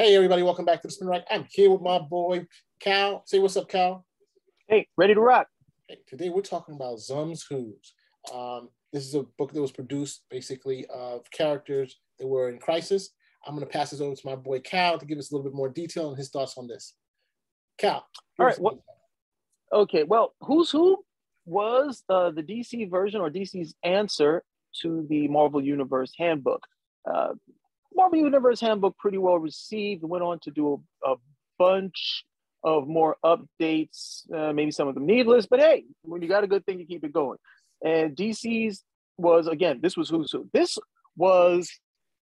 Hey, everybody, welcome back to the Spin Rack. I'm here with my boy, Cal. Say what's up, Cal. Hey, ready to rock. Hey, today we're talking about Xum's Who's. Um, this is a book that was produced basically of characters that were in crisis. I'm going to pass this over to my boy, Cal, to give us a little bit more detail and his thoughts on this. Cal. All right. Well, okay. Well, Who's Who was uh, the DC version or DC's answer to the Marvel Universe Handbook. Uh, Marvel Universe Handbook pretty well received. Went on to do a, a bunch of more updates, uh, maybe some of them needless, but hey, when you got a good thing, you keep it going. And DC's was again, this was who's who. This was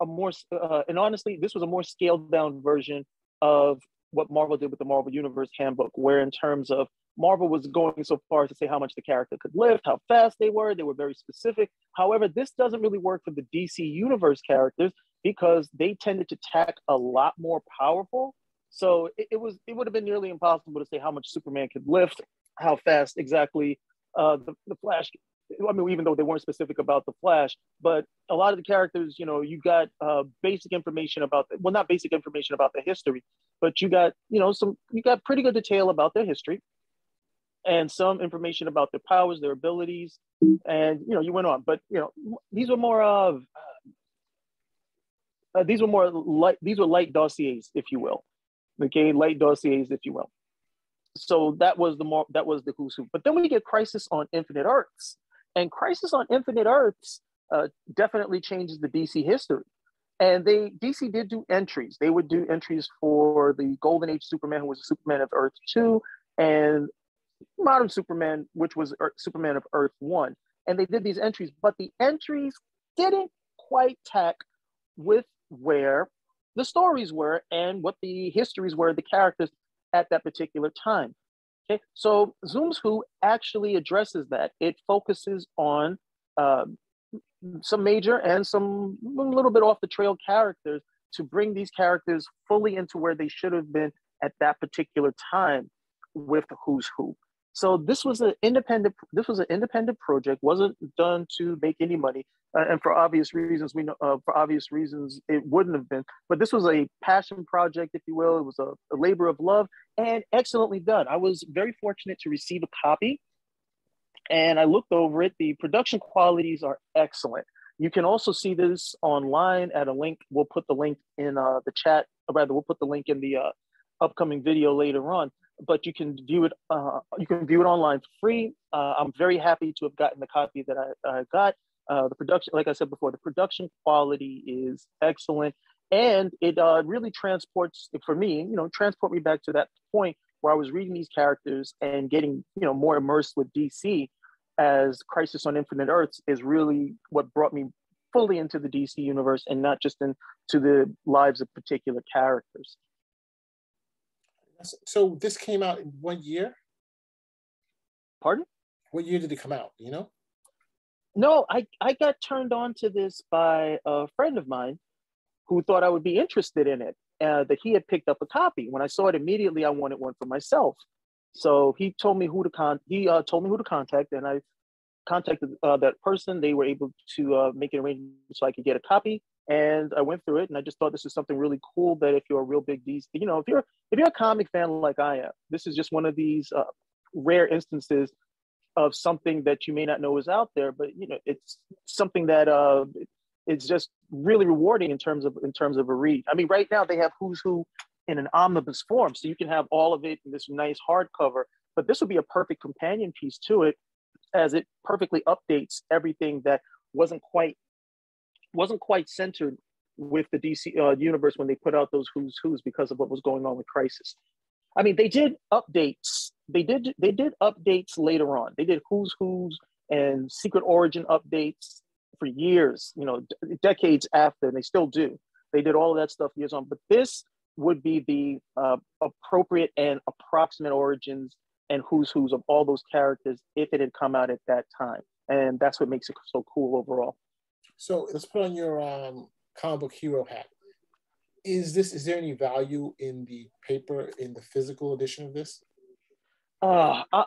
a more, uh, and honestly, this was a more scaled down version of what Marvel did with the Marvel Universe Handbook, where in terms of Marvel was going so far as to say how much the character could lift, how fast they were. They were very specific. However, this doesn't really work for the DC Universe characters because they tended to tack a lot more powerful. So it, it was it would have been nearly impossible to say how much Superman could lift, how fast exactly uh, the, the Flash. I mean, even though they weren't specific about the Flash, but a lot of the characters, you know, you got uh, basic information about, the, well, not basic information about the history, but you got, you know, some, you got pretty good detail about their history and some information about their powers, their abilities, and you know, you went on. But you know, these were more of uh, these were more light. These were light dossiers, if you will. Okay, light dossiers, if you will. So that was the more that was the who's who. But then we get Crisis on Infinite Earths, and Crisis on Infinite Earths uh, definitely changes the DC history. And they DC did do entries. They would do entries for the Golden Age Superman, who was a Superman of Earth two, and modern Superman, which was Earth, Superman of Earth one. And they did these entries, but the entries didn't quite tack with where the stories were and what the histories were, the characters at that particular time. Okay, so Xum's Who actually addresses that. It focuses on uh, some major and some a little bit off the trail characters to bring these characters fully into where they should have been at that particular time with Who's Who. So this was an independent. This was an independent project. wasn't done to make any money, uh, and for obvious reasons, we know. Uh, for obvious reasons, it wouldn't have been. But this was a passion project, if you will. It was a, a labor of love, and excellently done. I was very fortunate to receive a copy, and I looked over it. The production qualities are excellent. You can also see this online at a link. We'll put the link in uh, the chat. Or rather, we'll put the link in the uh, upcoming video later on but you can view it. Uh, you can view it online for free. Uh, I'm very happy to have gotten the copy that I, I got. Uh, the production, like I said before, the production quality is excellent, and it uh, really transports for me. You know, transport me back to that point where I was reading these characters and getting you know more immersed with DC. As Crisis on Infinite Earths is really what brought me fully into the DC universe and not just into the lives of particular characters. So this came out in one year. Pardon? What year did it come out? You know? No, I I got turned on to this by a friend of mine who thought I would be interested in it. Uh, that he had picked up a copy. When I saw it immediately, I wanted one for myself. So he told me who to con. He uh, told me who to contact, and I contacted uh, that person. They were able to uh, make an arrangement so I could get a copy and I went through it, and I just thought this is something really cool. That if you're a real big DC, you know, if you're if you're a comic fan like I am, this is just one of these uh, rare instances of something that you may not know is out there, but you know, it's something that uh, it's just really rewarding in terms of in terms of a read. I mean, right now they have Who's Who in an omnibus form, so you can have all of it in this nice hardcover. But this would be a perfect companion piece to it, as it perfectly updates everything that wasn't quite wasn't quite centered with the DC uh, universe when they put out those Who's Who's because of what was going on with Crisis. I mean, they did updates. They did they did updates later on. They did Who's Who's and Secret Origin updates for years. You know, d- decades after, and they still do. They did all of that stuff years on. But this would be the uh, appropriate and approximate origins and Who's Who's of all those characters if it had come out at that time. And that's what makes it so cool overall. So let's put on your um, comic book hero hat. Is this? Is there any value in the paper in the physical edition of this? Uh, I,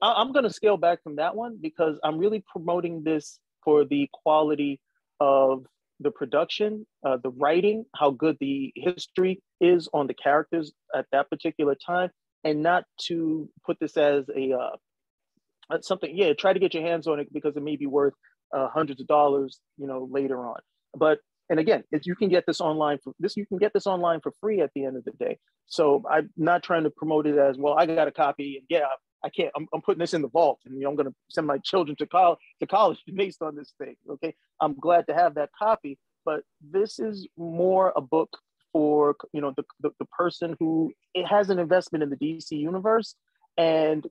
I'm going to scale back from that one because I'm really promoting this for the quality of the production, uh, the writing, how good the history is on the characters at that particular time, and not to put this as a uh, something. Yeah, try to get your hands on it because it may be worth uh, hundreds of dollars, you know, later on. But and again, if you can get this online for this, you can get this online for free at the end of the day. So I'm not trying to promote it as well. I got a copy, and yeah, I can't. I'm, I'm putting this in the vault, and you know, I'm going to send my children to college to college based on this thing. Okay, I'm glad to have that copy, but this is more a book for you know the the, the person who it has an investment in the DC universe, and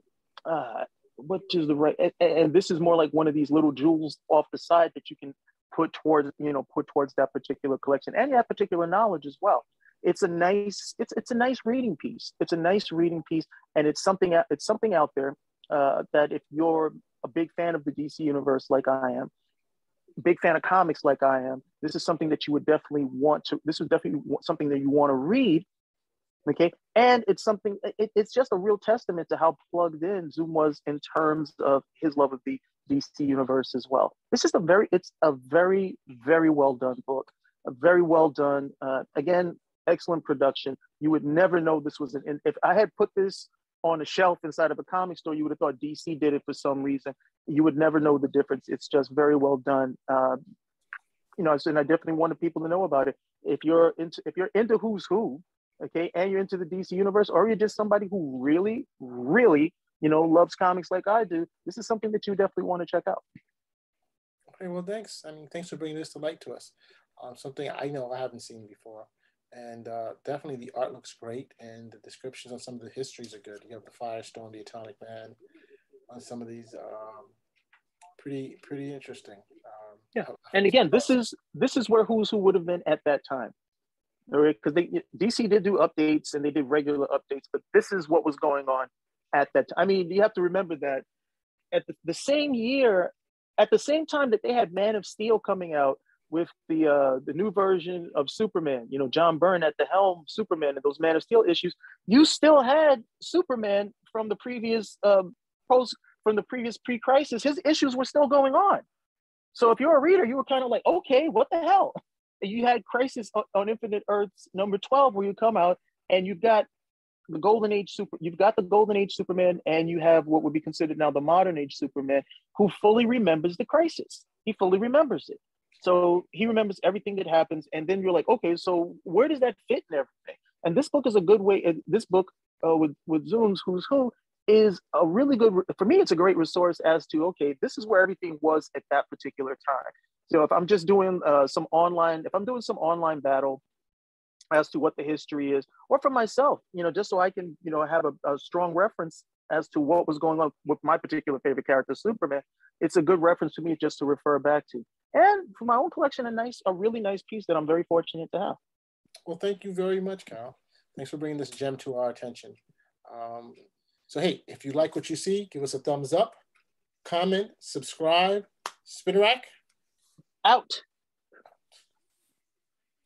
uh, which is the right. And, and this is more like one of these little jewels off the side that you can put towards you know put towards that particular collection and that particular knowledge as well it's a nice it's it's a nice reading piece it's a nice reading piece and it's something it's something out there uh, that if you're a big fan of the dc universe like i am big fan of comics like i am this is something that you would definitely want to this is definitely something that you want to read okay and it's something it, it's just a real testament to how plugged in Xum was in terms of his love of the dc universe as well this is a very it's a very very well done book a very well done uh, again excellent production. You would never know this was an. If I had put this on a shelf inside of a comic store, you would have thought DC did it for some reason. You would never know the difference. It's just very well done. Uh, you know, and I definitely wanted people to know about it. If you're into if you're into Who's Who, okay, and you're into the DC universe, or you're just somebody who really, really, you know, loves comics like I do, this is something that you definitely want to check out. Okay, well, thanks. I mean, thanks for bringing this to light to us. Um, something I know I haven't seen before and uh, definitely the art looks great and the descriptions on some of the histories are good you have the firestorm the atomic man on some of these um, pretty pretty interesting um, yeah and again this is this is where who's who would have been at that time because they dc did do updates and they did regular updates but this is what was going on at that time i mean you have to remember that at the, the same year at the same time that they had man of steel coming out with the uh, the new version of Superman, you know, John Byrne at the helm, Superman, and those Man of Steel issues, you still had Superman from the previous uh, post from the previous pre-crisis. His issues were still going on. So if you're a reader, you were kind of like, okay, what the hell? You had Crisis on Infinite Earths number twelve, where you come out and you've got the golden age super you've got the golden age superman and you have what would be considered now the modern age superman who fully remembers the crisis he fully remembers it so he remembers everything that happens, and then you're like, okay, so where does that fit in everything? And this book is a good way. This book uh, with with Xum's Who's Who is a really good for me. It's a great resource as to okay, this is where everything was at that particular time. So if I'm just doing uh, some online, if I'm doing some online battle as to what the history is, or for myself, you know, just so I can you know have a, a strong reference as to what was going on with my particular favorite character, Superman, it's a good reference to me just to refer back to. And for my own collection, a nice, a really nice piece that I'm very fortunate to have. Well, thank you very much, Carl. Thanks for bringing this gem to our attention. Um, so, hey, if you like what you see, give us a thumbs up, comment, subscribe. Spinner Rack. Out.